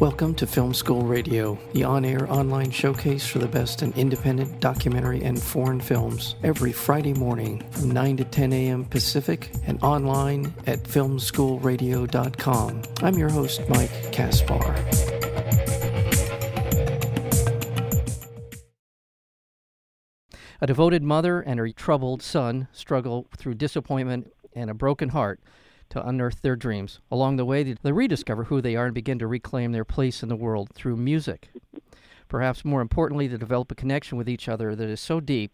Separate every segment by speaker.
Speaker 1: Welcome to Film School Radio, the on air online showcase for the best in independent documentary and foreign films, every Friday morning from 9 to 10 a.m. Pacific and online at filmschoolradio.com. I'm your host, Mike Kaspar. A devoted mother and her troubled son struggle through disappointment and a broken heart to unearth their dreams. Along the way, they rediscover who they are and begin to reclaim their place in the world through music. Perhaps more importantly, they develop a connection with each other that is so deep,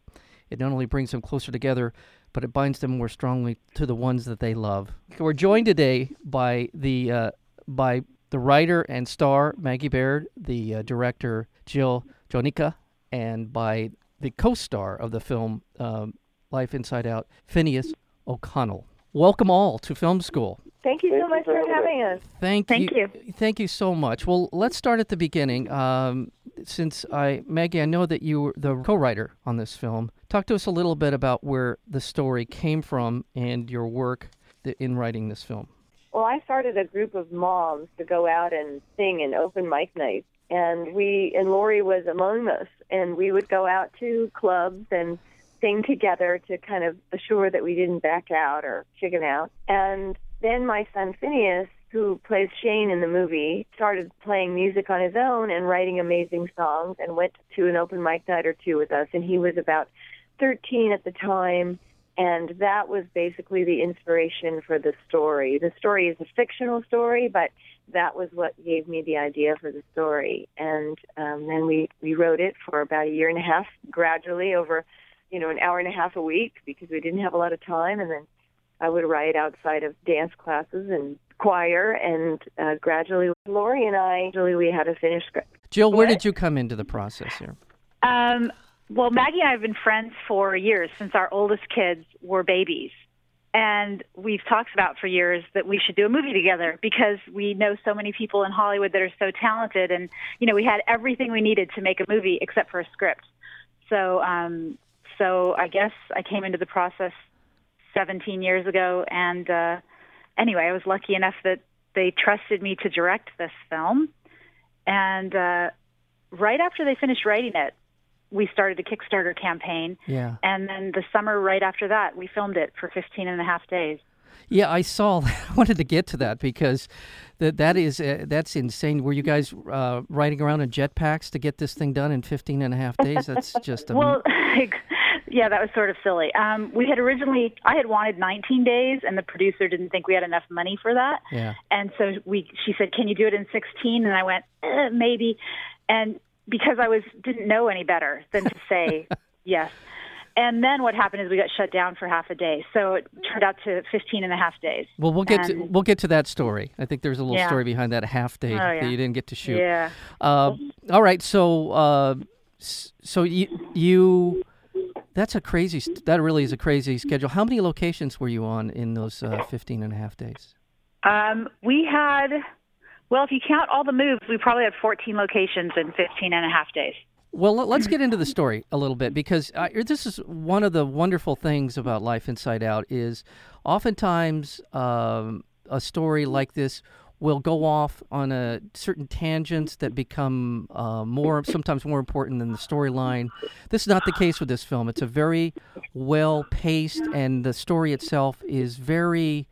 Speaker 1: it not only brings them closer together, but it binds them more strongly to the ones that they love. We're joined today by the uh, by the writer and star Maggie Baird, the uh, director Jill D'Agnenica, and by the co-star of the film um, Life Inside Out, Phineas O'Connell. Welcome all to film school.
Speaker 2: Thank you so much for having us.
Speaker 1: Thank,
Speaker 3: Thank
Speaker 1: you. Thank you so much. Well, let's start at the beginning. Um, since I, Maggie, I know that you were the co-writer on this film. Talk to us a little bit about where the story came from and your work in writing this film.
Speaker 2: Well, I started a group of moms to go out and sing in open mic nights, and we and Lori was among us, and we would go out to clubs and together to kind of assure that we didn't back out or chicken out. And then my son Phineas, who plays Shane in the movie, started playing music on his own and writing amazing songs and went to an open mic night or two with us. And he was about 13 at the time. And that was basically the inspiration for the story. The story is a fictional story, but that was what gave me the idea for the story. And um, then we, we wrote it for about a year and a half, gradually over you know, an hour and a half a week because we didn't have a lot of time. And then I would write outside of dance classes and choir. And uh, gradually, Lori and I, usually we had a finished script.
Speaker 1: Jill, where did you come into the process here?
Speaker 3: Um, well, Maggie and I have been friends for years since our oldest kids were babies. And we've talked about for years that we should do a movie together because we know so many people in Hollywood that are so talented. And, you know, we had everything we needed to make a movie except for a script. So um, so I guess I came into the process 17 years ago, and uh, anyway, I was lucky enough that they trusted me to direct this film. And uh, right after they finished writing it, we started a Kickstarter campaign.
Speaker 1: Yeah.
Speaker 3: And then the summer right after that, we filmed it for 15 and a half days.
Speaker 1: Yeah, I saw. I wanted to get to that because that that is uh, that's insane. Were you guys uh, riding around in jetpacks to get this thing done in 15 and a half days? That's just a
Speaker 3: well. yeah, that was sort of silly. Um, we had originally, I had wanted 19 days, and the producer didn't think we had enough money for that.
Speaker 1: Yeah.
Speaker 3: And so we, she said, "Can you do it in 16?" And I went, eh, "Maybe," and because I was didn't know any better than to say yes. And then what happened is we got shut down for half a day. So it turned out to 15 and a half days.
Speaker 1: Well, we'll get and, to we'll get to that story. I think there's a little
Speaker 3: yeah.
Speaker 1: story behind that half day
Speaker 3: oh, yeah.
Speaker 1: that you didn't get to shoot.
Speaker 3: Yeah.
Speaker 1: Uh, all right. So uh, so you you that's a crazy that really is a crazy schedule. How many locations were you on in those uh, 15 and a half days?
Speaker 3: Um, we had well, if you count all the moves, we probably had 14 locations in 15 and a half days.
Speaker 1: Well, let's get into the story a little bit because uh, this is one of the wonderful things about Life Inside Out is oftentimes um, a story like this will go off on a certain tangents that become uh, more sometimes more important than the storyline. This is not the case with this film. It's a very well paced, and the story itself is very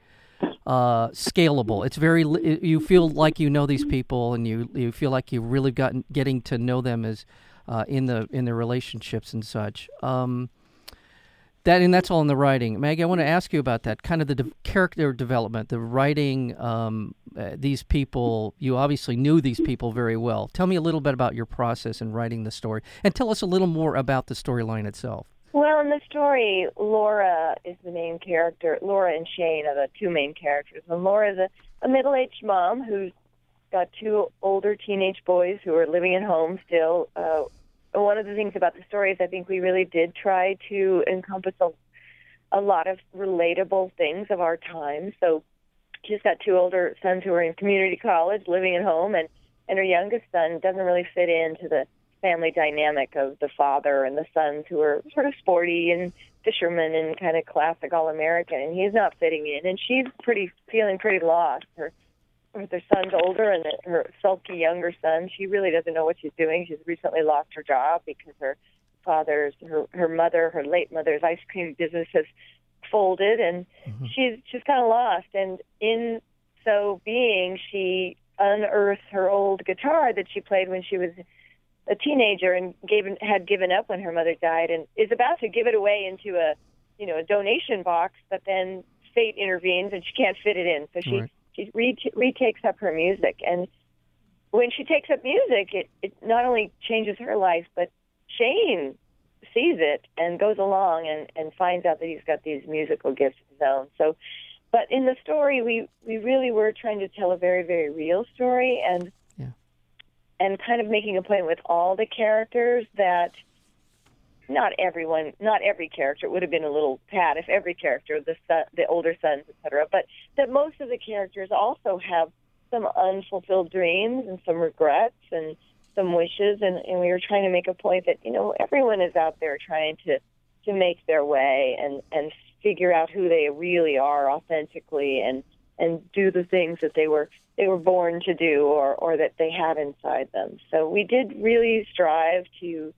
Speaker 1: uh, scalable. It's very you feel like you know these people, and you you feel like you've really gotten getting to know them as uh, in the in their relationships and such. Um, that and that's all in the writing. Maggie, I want to ask you about that kind of the de- character development, the writing. Um, uh, these people, you obviously knew these people very well. Tell me a little bit about your process in writing the story, and tell us a little more about the storyline itself.
Speaker 2: Well, in the story, Laura is the main character. Laura and Shane are the two main characters. And Laura is a, a middle-aged mom who's got two older teenage boys who are living at home still. Uh, one of the things about the story is I think we really did try to encompass a, a lot of relatable things of our time. So she's got two older sons who are in community college, living at home, and and her youngest son doesn't really fit into the family dynamic of the father and the sons who are sort of sporty and fishermen and kind of classic all American, and he's not fitting in, and she's pretty feeling pretty lost. Her their son's older and her sulky younger son. She really doesn't know what she's doing. She's recently lost her job because her father's her her mother, her late mother's ice cream business has folded, and mm-hmm. she's she's kind of lost. And in so being, she unearths her old guitar that she played when she was a teenager and gave had given up when her mother died, and is about to give it away into a you know a donation box, but then fate intervenes and she can't fit it in, so she right. She re- retakes up her music and. When she takes up music, it, it not only changes her life, but Shane sees it and goes along and, and finds out that he's got these musical gifts of his own. So, but in the story, we we really were trying to tell a very very real story and yeah. and kind of making a point with all the characters that not everyone, not every character. It would have been a little pat if every character, the son, the older sons, etc. But that most of the characters also have some unfulfilled dreams and some regrets and some wishes, and, and we were trying to make a point that you know everyone is out there trying to to make their way and and figure out who they really are authentically and and do the things that they were they were born to do or or that they have inside them. So we did really strive to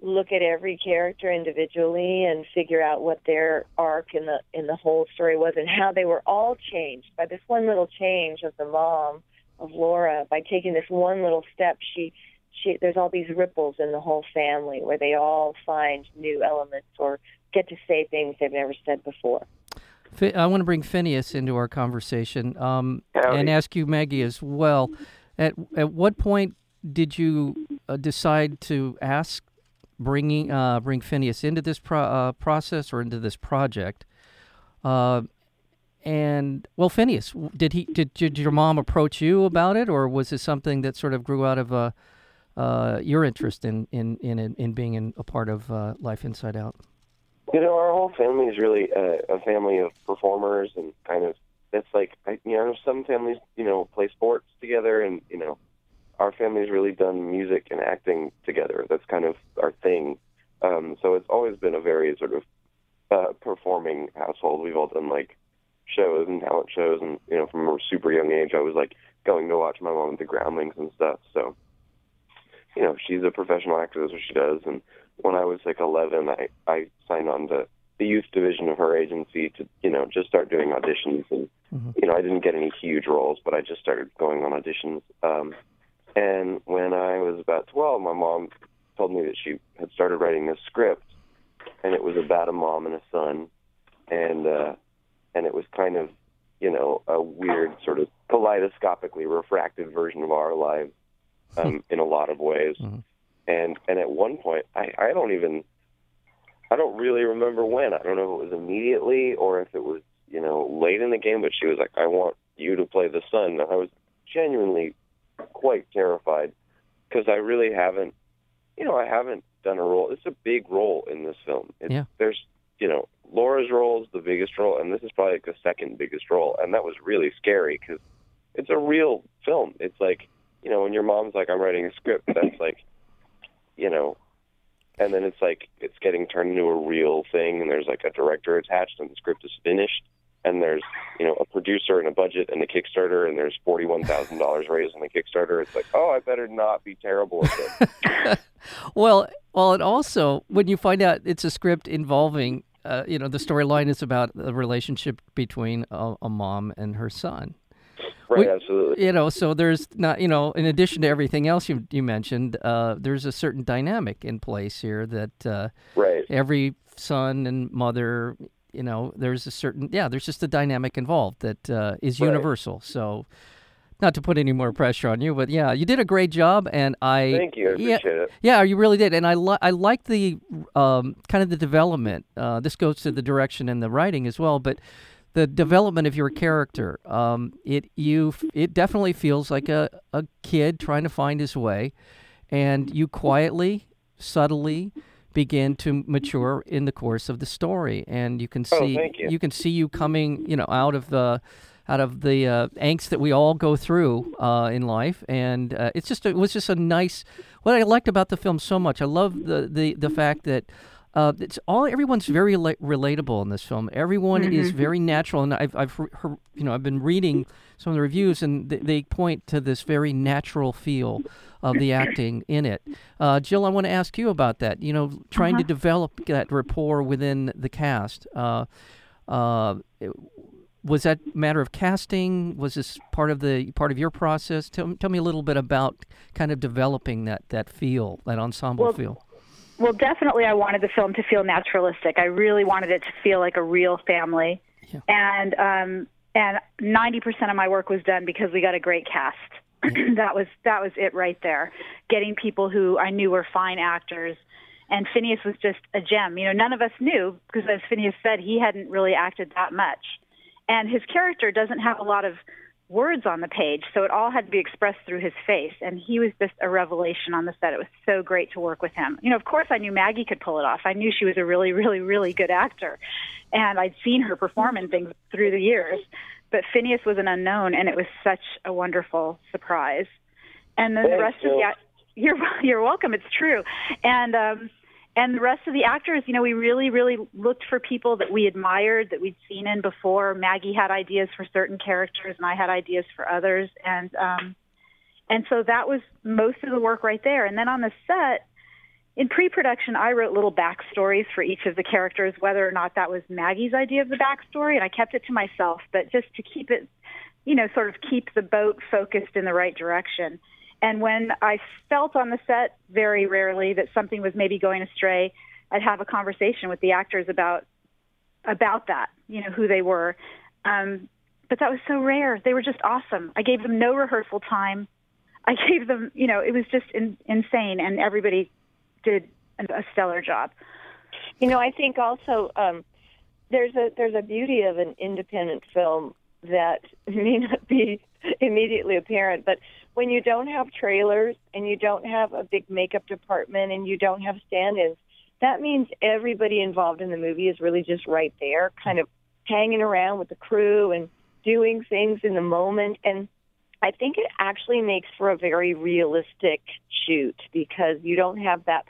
Speaker 2: look at every character individually and figure out what their arc in the in the whole story was and how they were all changed by this one little change of the mom of Laura by taking this one little step. She, she, there's all these ripples in the whole family where they all find new elements or get to say things they've never said before.
Speaker 1: I want to bring Phineas into our conversation um, and ask you, Maggie, as well. At at what point did you uh, decide to ask bringing uh, bring Phineas into this pro- uh, process or into this project? Uh, and well, Phineas, did he did, did your mom approach you about it, or was it something that sort of grew out of uh, uh, your interest in in in in being in a part of uh, Life Inside Out?
Speaker 4: You know, our whole family is really a, a family of performers, and kind of it's like you know some families you know play sports together, and you know our family's really done music and acting together. That's kind of our thing. Um, so it's always been a very sort of uh, performing household. We've all done like shows and talent shows, and you know, from a super young age, I was like going to watch my mom at the Groundlings and stuff. So, you know, she's a professional actor. That's what she does. And when I was like 11, I I signed on to the youth division of her agency to you know just start doing auditions and mm-hmm. you know I didn't get any huge roles but I just started going on auditions um and when I was about 12 my mom told me that she had started writing this script and it was about a mom and a son and uh and it was kind of, you know, a weird sort of kaleidoscopically refracted version of our lives um, in a lot of ways. Mm-hmm. And and at one point, I I don't even, I don't really remember when. I don't know if it was immediately or if it was you know late in the game. But she was like, "I want you to play the son." And I was genuinely quite terrified because I really haven't, you know, I haven't done a role. It's a big role in this film. It's,
Speaker 1: yeah.
Speaker 4: There's, you know, Laura's role is the biggest role, and this is probably like the second biggest role, and that was really scary because it's a real film. It's like you know when your mom's like, "I'm writing a script," that's like, you know, and then it's like it's getting turned into a real thing, and there's like a director attached, and the script is finished, and there's you know a producer and a budget and a Kickstarter, and there's forty one thousand dollars raised on the Kickstarter. It's like, oh, I better not be terrible at
Speaker 1: this. well, well, and also when you find out it's a script involving uh, you know, the storyline is about the relationship between a, a mom and her son.
Speaker 4: Right, we, absolutely.
Speaker 1: You know, so there's not, you know, in addition to everything else you you mentioned, uh, there's a certain dynamic in place here that uh,
Speaker 4: right.
Speaker 1: every son and mother, you know, there's a certain, yeah, there's just a dynamic involved that uh, is right. universal. So not to put any more pressure on you, but yeah, you did a great job, and I
Speaker 4: thank you. I
Speaker 1: yeah,
Speaker 4: it.
Speaker 1: Yeah, you really did, and I li- I like the um, kind of the development. Uh, this goes to the direction and the writing as well, but the development of your character. Um, it you it definitely feels like a a kid trying to find his way, and you quietly, subtly begin to mature in the course of the story, and you can
Speaker 4: oh,
Speaker 1: see
Speaker 4: oh, you.
Speaker 1: you can see you coming, you know, out of the out of the uh, angst that we all go through uh, in life, and uh, it's just it was just a nice. What I liked about the film so much, I love the the the fact that. Uh, it's all everyone's very la- relatable in this film. Everyone is
Speaker 3: Mm-hmm.
Speaker 1: very natural, and I've I've heard, you know I've been reading some of the reviews, and th- they point to this very natural feel of the acting in it. Uh, Jill, I want to ask you about that. You know, trying
Speaker 3: Uh-huh.
Speaker 1: to develop that rapport within the cast. Uh, uh, it- was that matter of casting? Was this part of the part of your process? Tell, tell me a little bit about kind of developing that that feel, that ensemble
Speaker 3: Well,
Speaker 1: feel.
Speaker 3: Well, definitely, I wanted the film to feel naturalistic. I really wanted it to feel like a real family,
Speaker 1: Yeah.
Speaker 3: and um, and ninety percent of my work was done because we got a great cast. that was that was it right there. Getting people who I knew were fine actors, and Phineas was just a gem. You know, none of us knew because, as Phineas said, he hadn't really acted that much, and his character doesn't have a lot of words on the page, so it all had to be expressed through his face. And he was just a revelation on the set. It was so great to work with him. You know, of course, I knew Maggie could pull it off. I knew she was a really, really, really good actor, and I'd seen her perform in things through the years. But Phineas was an unknown, and it was such a wonderful surprise. And then the rest of the you're you're welcome. It's true, and um, and the rest of the actors, you know, we really, really looked for people that we admired, that we'd seen in before. Maggie had ideas for certain characters, and I had ideas for others, and um, and so that was most of the work right there. And then on the set, in pre-production, I wrote little backstories for each of the characters, whether or not that was Maggie's idea of the backstory, and I kept it to myself, but just to keep it, you know, sort of keep the boat focused in the right direction. And when I felt on the set very rarely that something was maybe going astray, I'd have a conversation with the actors about about that, you know, who they were. Um, but that was so rare. They were just awesome. I gave them no rehearsal time. I gave them, you know, it was just in, insane, and everybody did a, stellar job.
Speaker 2: You know, I think also um, there's a there's a beauty of an independent film that may not be immediately apparent, but when you don't have trailers and you don't have a big makeup department and you don't have stand-ins, that means everybody involved in the movie is really just right there, kind of hanging around with the crew and doing things in the moment. And I think it actually makes for a very realistic shoot because you don't have that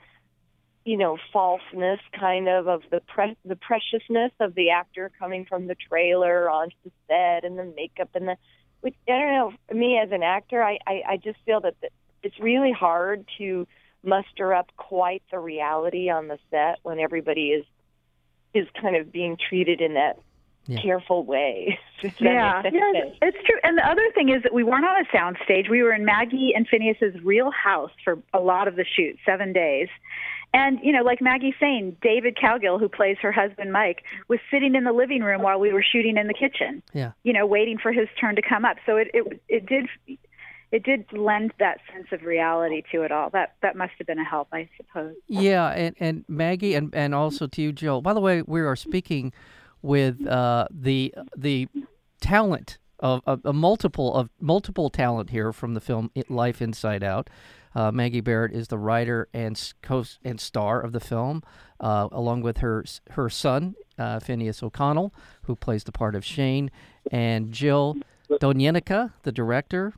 Speaker 2: you know falseness kind of of the pre- the preciousness of the actor coming from the trailer onto the set and the makeup and the which I don't know me as an actor I I, I just feel that the, it's really hard to muster up quite the reality on the set when everybody is is kind of being treated in that
Speaker 1: Yeah.
Speaker 2: careful way.
Speaker 3: Yeah,
Speaker 2: make
Speaker 3: yeah, it's true. And the other thing is that we weren't on a sound stage. We were in Maggie and Phineas's real house for a lot of the shoot, seven days. And you know, like Maggie saying, David Cowgill, who plays her husband Mike, was sitting in the living room while we were shooting in the kitchen.
Speaker 1: Yeah.
Speaker 3: You know, waiting for his turn to come up. So it it it did it did lend that sense of reality to it all. That that must have been a help, I suppose.
Speaker 1: Yeah, and, and Maggie, and, and also to you, Jill. By the way, we are speaking with uh, the the talent of, of a multiple of multiple talent here from the film Life Inside Out. Uh, Maggie Baird is the writer and co and star of the film, uh, along with her her son uh, Phineas O'Connell, who plays the part of Shane, and Jill D'Agnenica, the director,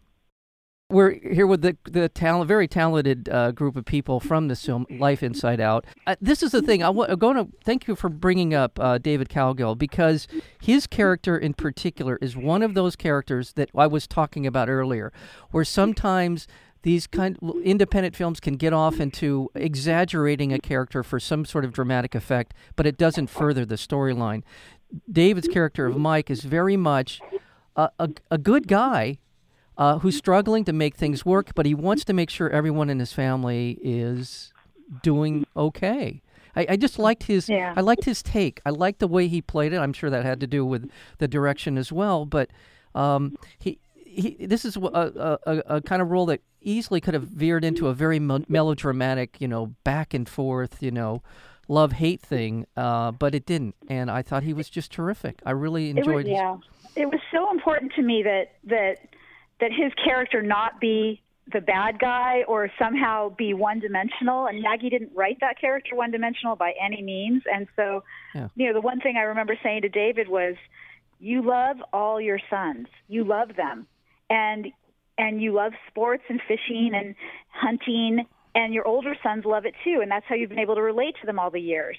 Speaker 1: we're here with the the talent, very talented uh, group of people from this film, Life Inside Out. Uh, this is the thing. I w- I'm going to thank you for bringing up uh, David Cowgill because his character in particular is one of those characters that I was talking about earlier, where sometimes these kind independent films can get off into exaggerating a character for some sort of dramatic effect, but it doesn't further the storyline. David's character of Mike is very much a, a, a good guy uh, who's struggling to make things work, but he wants to make sure everyone in his family is doing okay. I, I just liked his.
Speaker 3: Yeah.
Speaker 1: I liked his take. I liked the way he played it. I'm sure that had to do with the direction as well. But um, he, he, this is a, a, a, kind of role that easily could have veered into a very melodramatic, you know, back and forth, you know, love hate thing. Uh, but it didn't, and I thought he was just terrific. I really
Speaker 3: It was,
Speaker 1: enjoyed. his-
Speaker 3: yeah. It was so important to me that that that his character not be the bad guy or somehow be one dimensional. And Maggie didn't write that character one dimensional by any means. And so,
Speaker 1: Yeah.
Speaker 3: you know, the one thing I remember saying to David was, "You love all your sons. You love them, and and you love sports and fishing and hunting." And your older sons love it too, and that's how you've been able to relate to them all the years.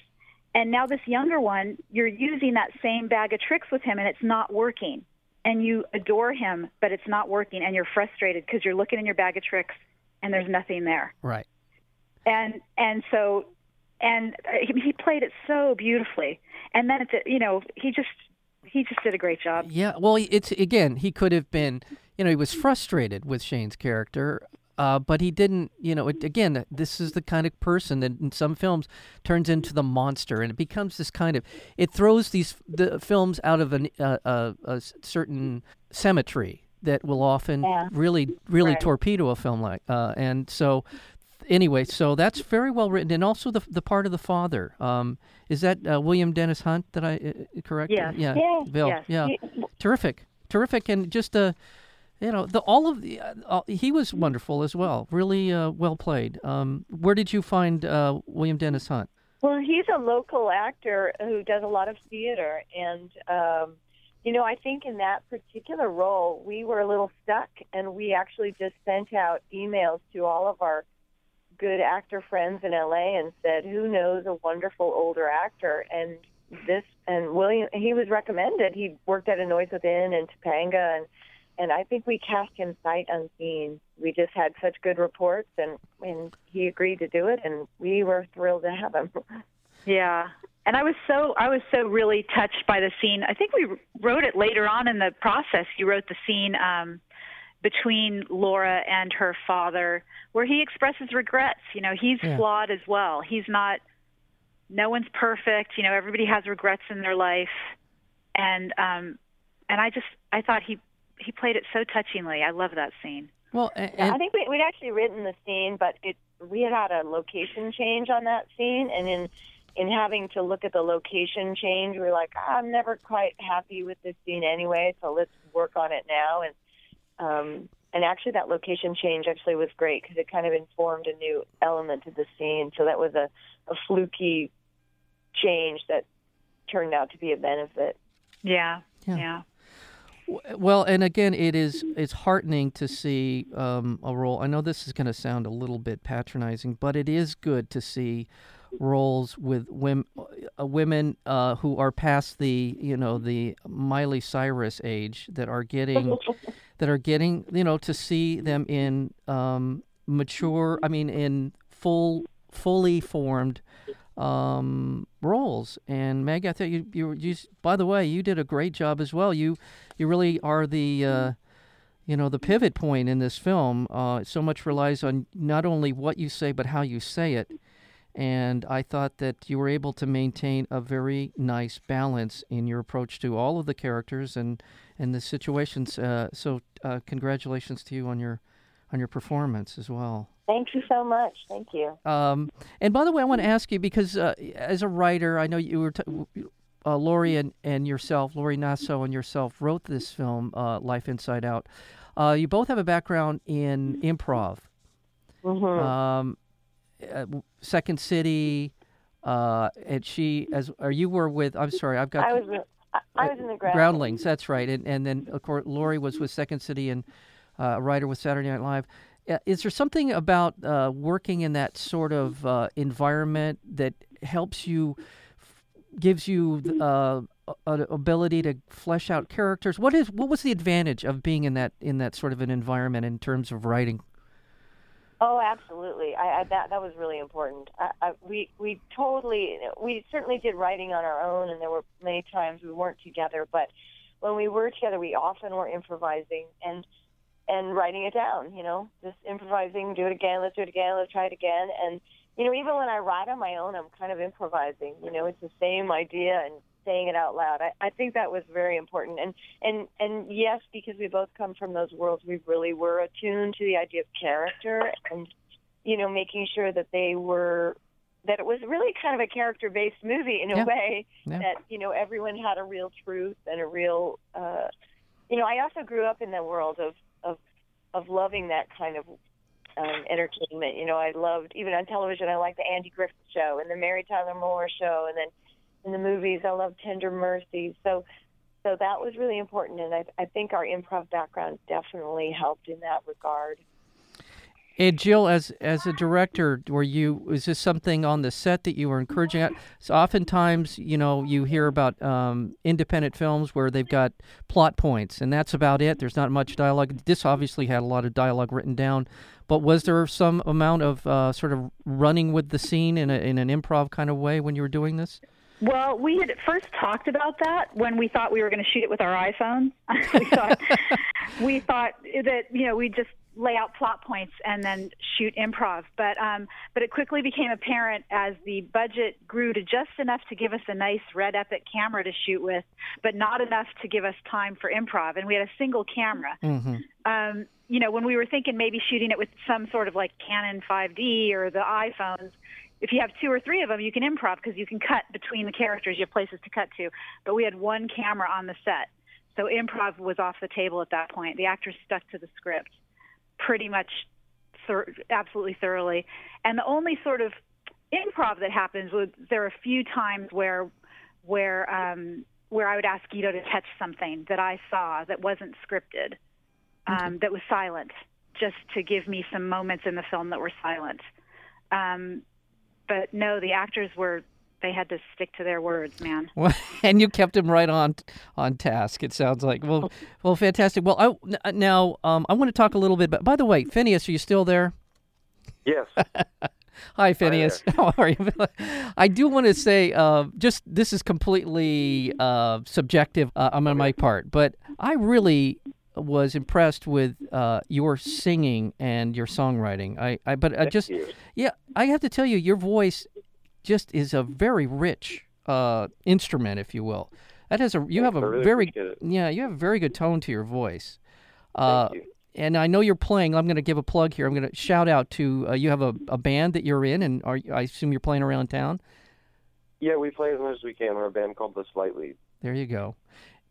Speaker 3: And now this younger one, you're using that same bag of tricks with him, and it's not working. And you adore him, but it's not working, and you're frustrated because you're looking in your bag of tricks, and there's nothing there.
Speaker 1: Right.
Speaker 3: And and so, and uh, he he played it so beautifully. And then it's you know he just he just did a great job.
Speaker 1: Yeah, well, it's again, he could have been, you know, he was frustrated with Shane's character, uh, but he didn't, you know, it, again, this is the kind of person that in some films turns into the monster, and it becomes this kind of, it throws these the films out of an, uh, a, a certain symmetry that will often
Speaker 2: Yeah.
Speaker 1: really, really
Speaker 2: Right.
Speaker 1: torpedo a film like, uh, and so. Anyway, so that's very well written, and also the the part of the father. Um, is that uh, William Dennis Hunt? That I uh, correct?
Speaker 3: Yes.
Speaker 1: Yeah.
Speaker 2: Yeah.
Speaker 1: Bill. Yeah
Speaker 2: He-
Speaker 1: terrific, terrific, and just uh, you know, the all of the uh, he was wonderful as well. Really uh, well played. Um, where did you find uh, William Dennis Hunt?
Speaker 2: Well, he's a local actor who does a lot of theater, and um, you know, I think in that particular role, we were a little stuck, and we actually just sent out emails to all of our good actor friends in LA and said, "Who knows a wonderful older actor?" And this and William, he was recommended. He worked at a Noise Within and Topanga, and and I think we cast him sight unseen. We just had such good reports, and and he agreed to do it, and we were thrilled to have him.
Speaker 3: Yeah. And I was so I was so really touched by the scene. I think we wrote it later on in the process. You wrote the scene um, between Laura and her father, where he expresses regrets. You know, he's
Speaker 1: Yeah.
Speaker 3: flawed as well. He's not. No one's perfect. You know, everybody has regrets in their life, and um, and I just I thought he he played it so touchingly. I love that scene.
Speaker 1: Well, and,
Speaker 2: Yeah, I think we, we'd actually written the scene, but it we had had a location change on that scene, and in in having to look at the location change, we were like, I'm never quite happy with this scene anyway, so let's work on it now. And um, and actually, that location change actually was great because it kind of informed a new element to the scene. So that was a, a fluky change that turned out to be a benefit.
Speaker 3: Yeah.
Speaker 1: Yeah.
Speaker 3: yeah.
Speaker 1: Well, and again, it is it's heartening to see um, a role. I know this is going to sound a little bit patronizing, but it is good to see roles with women, uh, women uh, who are past the you know the Miley Cyrus age that are getting that are getting you know to see them in um, mature. I mean, in full fully formed um, roles. And Maggie, I thought you, you, you, by the way, you did a great job as well. You, you really are the, uh, you know, the pivot point in this film. Uh, so much relies on not only what you say, but how you say it. And I thought that you were able to maintain a very nice balance in your approach to all of the characters and, and the situations. Uh, so, uh, congratulations to you on your, on your performance as well.
Speaker 2: Thank you so much. Thank you.
Speaker 1: Um, and by the way, I want to ask you because uh, as a writer, I know you were t- uh, Lori and, and yourself, Lori Nasso and yourself wrote this film, uh, Life Inside Out. Uh, you both have a background in improv.
Speaker 2: mm-hmm.
Speaker 1: Um, uh, Second City, uh, and she as or you were with. I'm sorry, I've got
Speaker 2: I was I, was in the ground.
Speaker 1: Groundlings. That's right, and and then of course Lori was with Second City and uh, a writer with Saturday Night Live. Uh, Is there something about uh, working in that sort of uh, environment that helps you, f- gives you uh, an ability to flesh out characters? What is what was the advantage of being in that in that sort of an environment in terms of writing?
Speaker 2: Oh, absolutely. I, I that that was really important. I, I, we we totally we certainly did writing on our own, and there were many times we weren't together. But when we were together, we often were improvising and and writing it down. You know, just improvising. Do it again. Let's do it again. Let's try it again. And you know, even when I write on my own, I'm kind of improvising. You know, it's the same idea and saying it out loud. I, I think that was very important. And and and yes, because we both come from those worlds, we really were attuned to the idea of character and you know making sure that they were that it was really kind of a character based movie in a
Speaker 1: Yeah.
Speaker 2: way
Speaker 1: Yeah.
Speaker 2: that you know everyone had a real truth and a real uh you know I also grew up in the world of of of loving that kind of um, entertainment. You know, I loved even on television. I liked the Andy Griffith Show and the Mary Tyler Moore Show, and then in the movies, I loved Tender Mercies. So, so that was really important, and I, I think our improv background definitely helped in that regard.
Speaker 1: And Jill, as as a director, were you is this something on the set that you were encouraging? At so oftentimes, you know, you hear about um, independent films where they've got plot points, and that's about it. There's not much dialogue. This obviously had a lot of dialogue written down, but was there some amount of uh, sort of running with the scene in a, in an improv kind of way when you were doing this?
Speaker 3: Well, we had first talked about that when we thought we were going to shoot it with our iPhones. we thought we thought that you know we just lay out plot points and then shoot improv. But um, but it quickly became apparent as the budget grew to just enough to give us a nice red epic camera to shoot with, but not enough to give us time for improv. And we had a single camera.
Speaker 1: Mm-hmm.
Speaker 3: Um, you know, when we were thinking maybe shooting it with some sort of like Canon 5D or the iPhones, if you have two or three of them, you can improv because you can cut between the characters. You have places to cut to. But we had one camera on the set. So improv was off the table at that point. The actors stuck to the script pretty much thir- absolutely thoroughly. And the only sort of improv that happens was there are a few times where where um, where I would ask Guido to touch something that I saw that wasn't scripted, um, that was silent, just to give me some moments in the film that were silent. Um, but no, the actors were they had to stick to their words, man.
Speaker 1: Well, and you kept him right on on task. It sounds like well, well, fantastic. Well, I, now um, I want to talk a little bit. But by the way, Phineas, are you still there?
Speaker 4: Yes.
Speaker 1: Hi, Phineas. How are you? I do want to say, uh, just this is completely uh, subjective uh, on my part, but I really was impressed with uh, your singing and your songwriting. I, I but I just, yeah, I have to tell you, your voice just is a very rich uh, instrument, if you will. That has a you have a
Speaker 4: really
Speaker 1: very yeah you have a very good tone to your voice. Uh,
Speaker 4: Thank you.
Speaker 1: and I know you're playing. I'm going to give a plug here. I'm going to shout out to uh, you have a, a band that you're in, and are, I assume you're playing around town.
Speaker 4: Yeah, we play as much as we can. We're a band called The Slightlies.
Speaker 1: There you go.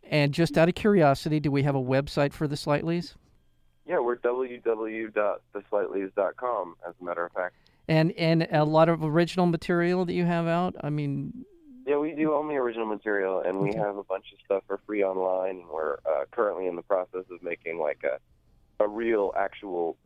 Speaker 1: And just out of curiosity, do we have a website for the Slightlies?
Speaker 4: Yeah, we're www.theslightlies.com, as a matter of fact.
Speaker 1: And and a lot of original material that you have out. I mean,
Speaker 4: Yeah, we do only original material, and we have a bunch of stuff for free online. And we're uh, currently in the process of making like a a real, actual,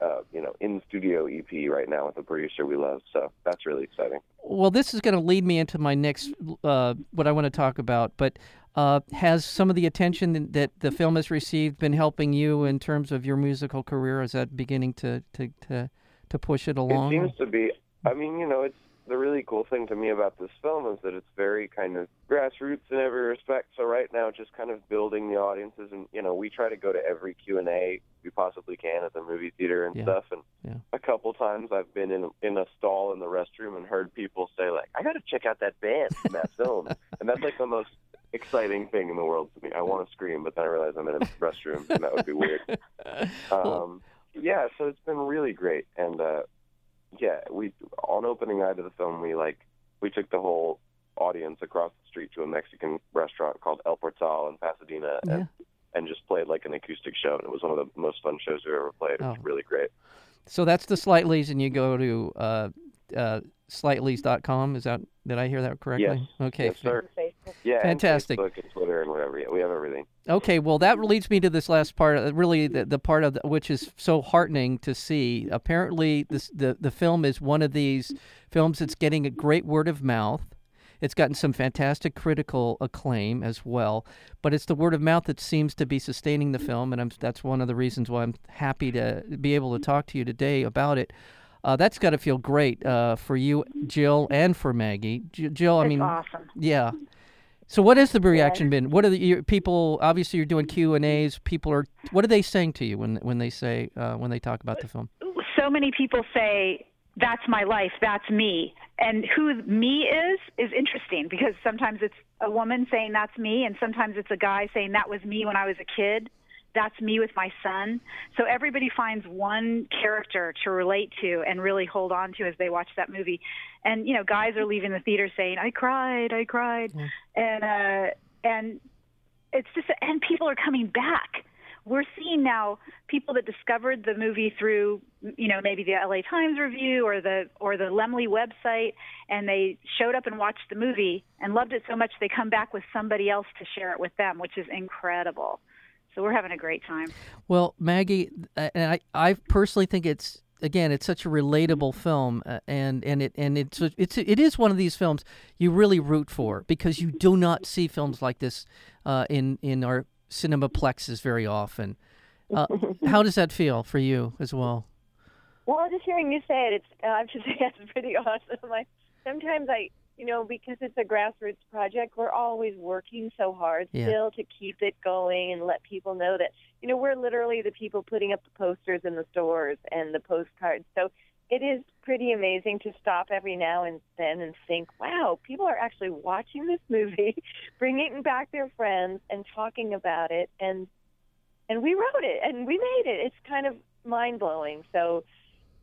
Speaker 4: uh, you know, in studio EP right now with a producer we love. So that's really exciting.
Speaker 1: well, this is going to lead me into my next uh, what I want to talk about. But uh, has some of the attention that the film has received been helping you in terms of your musical career? Is that beginning to to to, to push it along?
Speaker 4: It seems to be. I mean, you know, it's the really cool thing to me about this film is that it's very kind of grassroots in every respect. So right now, just kind of building the audiences, and you know, we try to go to every Q and A we possibly can at the movie theater and
Speaker 1: Yeah.
Speaker 4: stuff. And
Speaker 1: Yeah.
Speaker 4: a couple times, I've been in in a stall in the restroom and heard people say like, "I got to check out that band in that film," and that's like the most exciting thing in the world to me. I want to scream, but then I realize I'm in a restroom, and that would be weird. Um, yeah, so it's been really great, and uh, yeah, we on opening night of the film, we like we took the whole audience across the street to a Mexican restaurant called El Portal in Pasadena,
Speaker 1: Yeah.
Speaker 4: and and just played like an acoustic show, and it was one of the most fun shows we've ever played. It was
Speaker 1: Oh.
Speaker 4: really great.
Speaker 1: So that's the Slightlies, and you go to uh, uh, slightlies.com. Is that did I hear that correctly?
Speaker 4: Yes.
Speaker 1: Okay.
Speaker 4: Yes, sir.
Speaker 2: Facebook.
Speaker 4: Yeah,
Speaker 1: Fantastic.
Speaker 4: And Facebook and Twitter and whatever. Yeah, we have everything.
Speaker 1: Okay, well, that leads me to this last part. uh, Really, the, the part of the, which is so heartening to see. Apparently, this the the film is one of these films that's getting a great word of mouth. It's gotten some fantastic critical acclaim as well, but it's the word of mouth that seems to be sustaining the film, and I'm, that's one of the reasons why I'm happy to be able to talk to you today about it. Uh, that's got to feel great uh, for you, Jill, and for Maggie. J- Jill, I
Speaker 3: It's
Speaker 1: mean,
Speaker 3: awesome.
Speaker 1: yeah. So what has the reaction been? What are the people? Obviously, you're doing Q and A's. People are. What are they saying to you when when they say uh, when they talk about the film?
Speaker 3: so many people say that's my life that's me and who me is is interesting because sometimes it's a woman saying that's me and sometimes it's a guy saying that was me when i was a kid that's me with my son. So everybody finds one character to relate to and really hold on to as they watch that movie. And you know guys are leaving the theater saying i cried i cried. And uh and it's just and people are coming back. We're seeing now people that discovered the movie through you know maybe the LA Times review or the or the Laemmle website and they showed up and watched the movie and loved it so much they come back with somebody else to share it with them which is incredible so we're having a great time
Speaker 1: Well, Maggie, uh, and I I personally think it's again, it's such a relatable film, uh, and and it and it's it's it is one of these films you really root for because you do not see films like this uh, in in our cinemaplexes very often. Uh, how does that feel for you as well?
Speaker 2: Well, just hearing you say it, it's I have to say it's pretty awesome. Like sometimes I you know, because it's a grassroots project, we're always working so hard
Speaker 1: Yeah.
Speaker 2: still to keep it going and let people know that, you know, we're literally the people putting up the posters in the stores and the postcards. So it is pretty amazing to stop every now and then and think, wow, people are actually watching this movie, bringing back their friends and talking about it. And, and we wrote it and we made it. It's kind of mind blowing. So,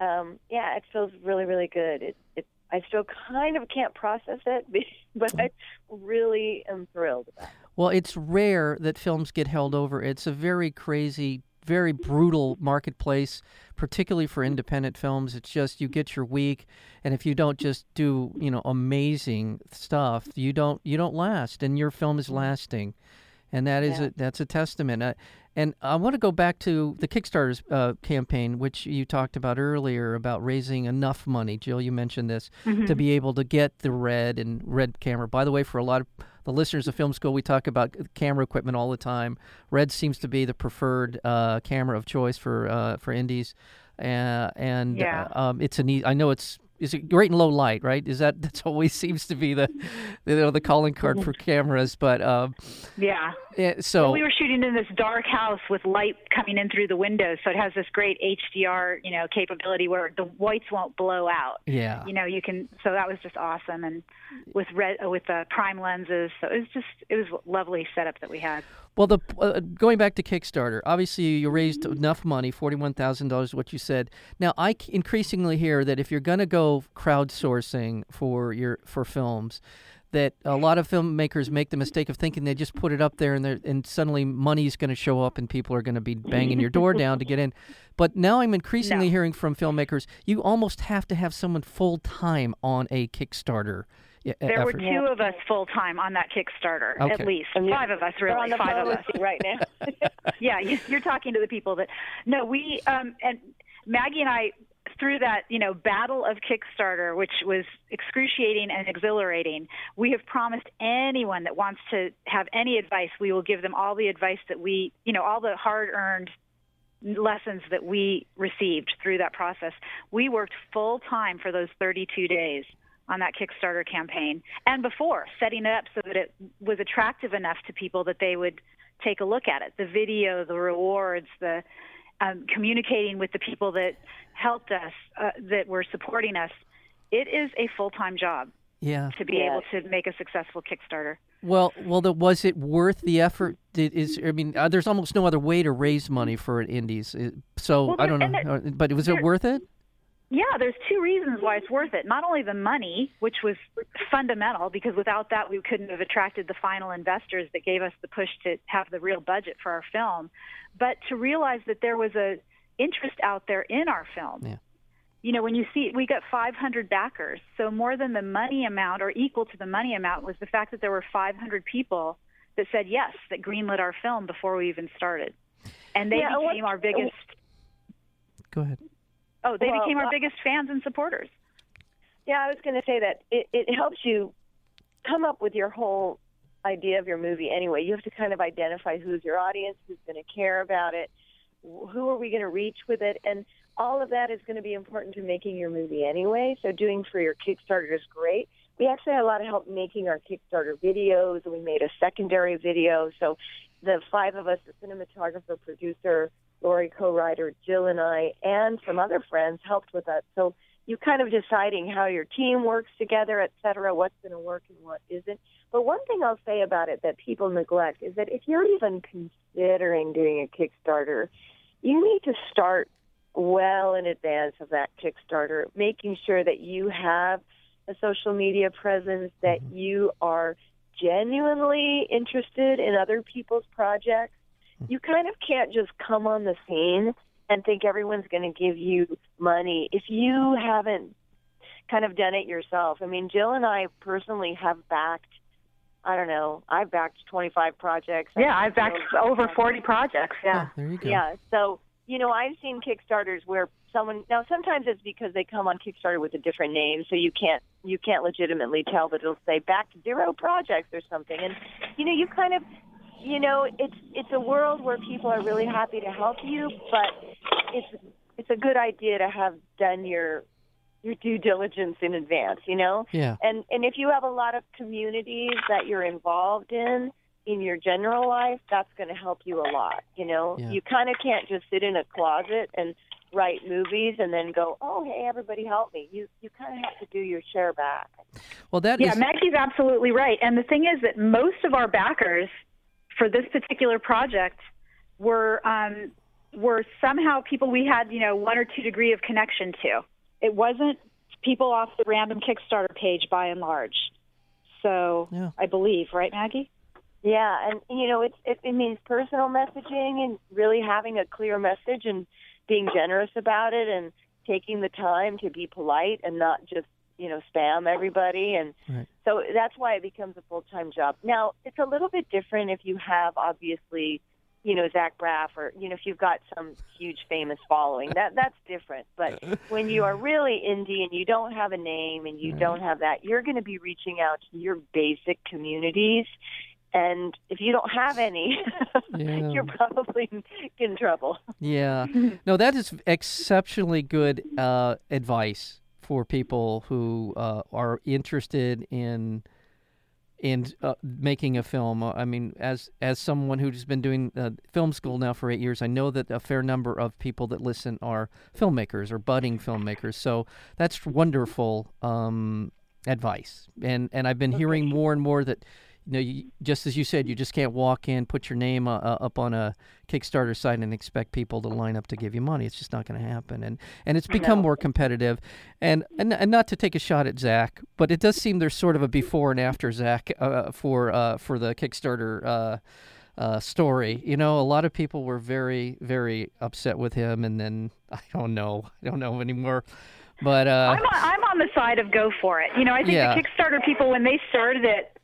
Speaker 2: um, yeah, it feels really, really good. It, it, I still kind of can't process it, but I really am thrilled about it.
Speaker 1: Well, it's rare that films get held over. It's a very crazy, very brutal marketplace, particularly for independent films. It's just you get your week, and if you don't just do, you know, amazing stuff, you don't you don't last, and your film is lasting, and that is
Speaker 2: Yeah.
Speaker 1: a, that's a testament. Uh, and I want to go back to the Kickstarter uh, campaign, which you talked about earlier about raising enough money. Jill, you mentioned this to be able to get the red and red camera. By the way, for a lot of the listeners of Film School, we talk about camera equipment all the time. Red seems to be the preferred uh, camera of choice for uh, for indies, uh, and
Speaker 3: Yeah.
Speaker 1: uh, um, it's a neat. I know it's is it great in low light, right? Is that that's always seems to be the you know the calling card for cameras, but um,
Speaker 3: Yeah.
Speaker 1: yeah, so
Speaker 3: we were shooting in this dark house with light coming in through the windows, so it has this great HDR, you know, capability where the whites won't blow out.
Speaker 1: yeah,
Speaker 3: You know, you can. So that was just awesome, and with red uh, with the prime lenses, so it was just it was a lovely setup that we had.
Speaker 1: Well, the uh, going back to Kickstarter, obviously you raised enough money, forty-one thousand dollars, what you said. Now, I c- increasingly hear that if you're going to go crowdsourcing for your for films, that a lot of filmmakers make the mistake of thinking they just put it up there and they're- and suddenly money's going to show up and people are going to be banging your door down to get in. But now I'm increasingly
Speaker 3: No.
Speaker 1: hearing from filmmakers you almost have to have someone full time on a Kickstarter. E-
Speaker 3: There were
Speaker 1: effort.
Speaker 3: two of us full time on that Kickstarter,
Speaker 1: Okay.
Speaker 3: at least
Speaker 2: And you-
Speaker 3: five of us,
Speaker 2: We're on
Speaker 3: really
Speaker 2: the
Speaker 3: five of us.
Speaker 2: right now.
Speaker 3: yeah, you- you're talking to the people that. No, we um, and Maggie and I through that you know battle of Kickstarter, which was excruciating and exhilarating. We have promised anyone that wants to have any advice, we will give them all the advice that we, you know, all the hard-earned lessons that we received through that process. We worked full time for those 32 days on that Kickstarter campaign and before setting it up so that it was attractive enough to people that they would take a look at it. The video, the rewards, the um, communicating with the people that helped us, uh, that were supporting us. It is a full time job
Speaker 1: yeah.
Speaker 3: to be
Speaker 2: Yes.
Speaker 3: able to make a successful Kickstarter.
Speaker 1: Well, well, the, was it worth the effort? Did, is I mean, uh, there's almost no other way to raise money for an indies. Uh, So
Speaker 3: Well,
Speaker 1: I don't know, Uh, but was it worth it?
Speaker 3: Yeah, there's two reasons why it's worth it. Not only the money, which was fundamental, because without that we couldn't have attracted the final investors that gave us the push to have the real budget for our film, but to realize that there was a interest out there in our film.
Speaker 1: Yeah.
Speaker 3: You know, when you see we got 500 backers, so more than the money amount or equal to the money amount was the fact that there were 500 people that said yes, that greenlit our film before we even started, and they
Speaker 2: Yeah, and what-
Speaker 3: became our biggest.
Speaker 1: Go ahead.
Speaker 3: Oh, they
Speaker 2: Well,
Speaker 3: became our
Speaker 2: uh,
Speaker 3: biggest fans and supporters.
Speaker 2: Yeah, I was going to say that it, it helps you come up with your whole idea of your movie anyway. You have to kind of identify who's your audience, who's going to care about it, who are we going to reach with it, and all of that is going to be important to making your movie anyway. So doing for your Kickstarter is great. We actually had a lot of help making our Kickstarter videos. We made a secondary video. So the five of us, the cinematographer, producer, Lori, co-writer, Jill, and I, and some other friends helped with that. So you kind of deciding how your team works together, et cetera, what's going to work and what isn't. But one thing I'll say about it that people neglect is that if you're even considering doing a Kickstarter, you need to start well in advance of that Kickstarter, making sure that you have a social media presence, that mm-hmm. you are genuinely interested in other people's projects. You kind of can't just come on the scene and think everyone's going to give you money if you haven't kind of done it yourself. I mean, Jill and I personally have backed. I don't know. I've backed 25 projects.
Speaker 3: Yeah, I've backed over 40 projects. Yeah.
Speaker 1: Oh, there you go.
Speaker 2: Yeah. So, you know, I've seen Kickstarters where someone now sometimes it's because they come on Kickstarter with a different name, so you can't you can't legitimately tell, but it'll say Back Zero Projects or something, and you know you kind of you know it's it's a world where people are really happy to help you, but it's it's a good idea to have done your your due diligence in advance, you know.
Speaker 1: Yeah.
Speaker 2: And and if you have a lot of communities that you're involved in in your general life, that's going to help you a lot. You know,
Speaker 1: Yeah.
Speaker 2: you kind of can't just sit in a closet and write movies and then go, oh hey everybody help me. You you kind of have to do your share back.
Speaker 1: Well, that
Speaker 3: Yeah,
Speaker 1: is-
Speaker 3: Maggie's absolutely right. And the thing is that most of our backers for this particular project were um, were somehow people we had, you know, one or two degree of connection to. It wasn't people off the random Kickstarter page by and large. So
Speaker 1: Yeah.
Speaker 3: I believe, right, Maggie?
Speaker 2: Yeah, and you know it's it, it means personal messaging and really having a clear message and being generous about it and taking the time to be polite and not just you know spam everybody and
Speaker 1: Right.
Speaker 2: So that's why it becomes a full time job. Now it's a little bit different if you have obviously you know Zach Braff or you know if you've got some huge famous following that that's different. But when you are really indie and you don't have a name and you don't have that, you're going to be reaching out to your basic communities. And if you don't have any,
Speaker 1: Yeah.
Speaker 2: you're probably in trouble.
Speaker 1: Yeah. No, that is exceptionally good uh, advice for people who uh, are interested in in uh, making a film. Uh, I mean, as as someone who's been doing uh, film school now for eight years, I know that a fair number of people that listen are filmmakers or budding filmmakers. So that's wonderful um, advice. And and I've been hearing more and more that you know, you, just as you said, you just can't walk in, put your name uh, uh, up on a Kickstarter site, and expect people to line up to give you money. It's just not going to happen, and and it's become more competitive, and, and and not to take a shot at Zach, but it does seem there's sort of a before and after Zach uh, for uh, for the Kickstarter. Uh, uh, story. You know, a lot of people were very, very upset with him, and then I don't know, I don't know anymore. But uh,
Speaker 3: I'm on, I'm on the side of go for it. You know, I think
Speaker 1: Yeah.
Speaker 3: the Kickstarter people when they started it,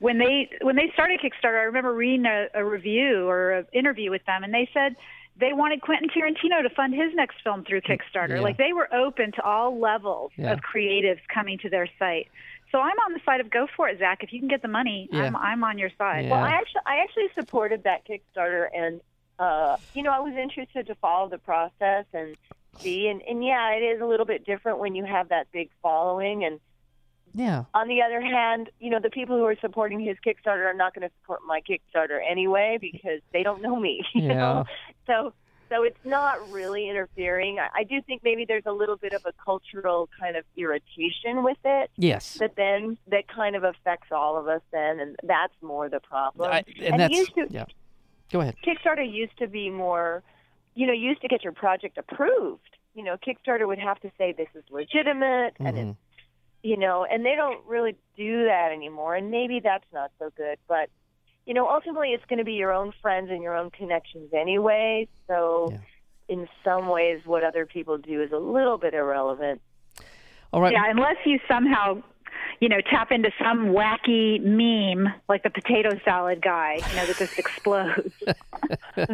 Speaker 3: when they when they started Kickstarter, I remember reading a, a review or an interview with them, and they said they wanted Quentin Tarantino to fund his next film through Kickstarter.
Speaker 1: yeah.
Speaker 3: Like they were open to all levels
Speaker 1: Yeah.
Speaker 3: of creatives coming to their site. So I'm on the side of go for it, Zach. If you can get the money,
Speaker 1: Yeah.
Speaker 3: I'm I'm on your side.
Speaker 1: Yeah.
Speaker 2: Well, I actually, I actually supported that Kickstarter, and uh, you know, I was interested to follow the process and see. And, and yeah, it is a little bit different when you have that big following. And
Speaker 1: yeah,
Speaker 2: on the other hand, you know, the people who are supporting his Kickstarter are not going to support my Kickstarter anyway because they don't know me. You
Speaker 1: Yeah.
Speaker 2: know? So, so it's not really interfering. I, I do think maybe there's a little bit of a cultural kind of irritation with it.
Speaker 1: yes,
Speaker 2: That then that kind of affects all of us then, and that's more the problem.
Speaker 1: I, and,
Speaker 2: and
Speaker 1: that's
Speaker 2: used to,
Speaker 1: yeah. Go ahead.
Speaker 2: Kickstarter used to be more, you know, used to get your project approved. You know, Kickstarter would have to say this is legitimate and
Speaker 1: Mhm.
Speaker 2: it's, you know, and they don't really do that anymore. And maybe that's not so good, but you know, ultimately it's going to be your own friends and your own connections anyway. So,
Speaker 1: Yeah.
Speaker 2: in some ways, what other people do is a little bit irrelevant.
Speaker 1: All right.
Speaker 3: Yeah, unless you somehow, you know, tap into some wacky meme like the potato salad guy, you know, that just explodes.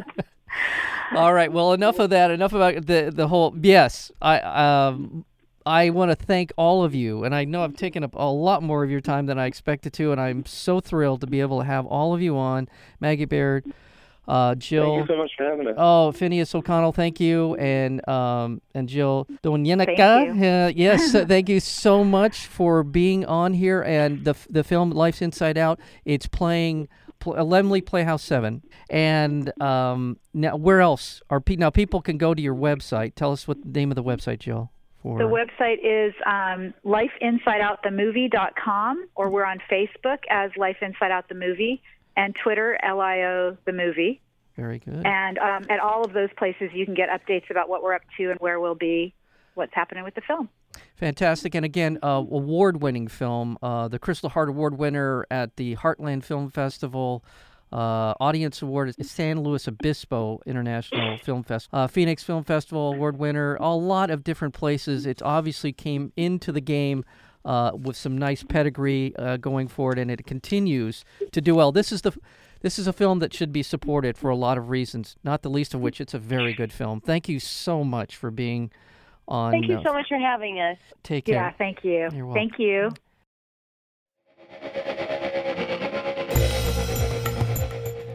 Speaker 1: All right. Well, enough of that. Enough about the the whole. Yes, I um I want to thank all of you, and I know I've taken up a lot more of your time than I expected to, and I'm so thrilled to be able to have all of you on. Maggie Baird, uh, Jill.
Speaker 4: Thank you so much for having us.
Speaker 1: Oh, Finneas O'Connell, thank you, and um, and Jill D'Agnenica.
Speaker 3: Thank
Speaker 1: Uh, yes, uh, thank you so much for being on here. And the the film Life's Inside Out, it's playing uh, Laemmle Playhouse Seven. And um, now, where else are pe- now? People can go to your website. Tell us what the name of the website, Jill.
Speaker 3: The website is um, lifeinsideoutthemovie.com, or we're on Facebook as Life Inside Out the Movie, and Twitter, LIO the Movie.
Speaker 1: very good.
Speaker 3: And um, at all of those places, you can get updates about what we're up to and where we'll be, what's happening with the film.
Speaker 1: Fantastic. And again, uh, award winning film, uh, the Crystal Heart Award winner at the Heartland Film Festival. Uh, audience award is San Luis Obispo International Film Festival, uh, Phoenix Film Festival award winner, a lot of different places. It obviously came into the game uh, with some nice pedigree uh, going forward, and it continues to do well. This is the this is a film that should be supported for a lot of reasons, not the least of which it's a very good film. Thank you so much for being On
Speaker 2: Thank you
Speaker 1: uh,
Speaker 2: so much for having us.
Speaker 1: Take care.
Speaker 3: Yeah, thank you. Thank you.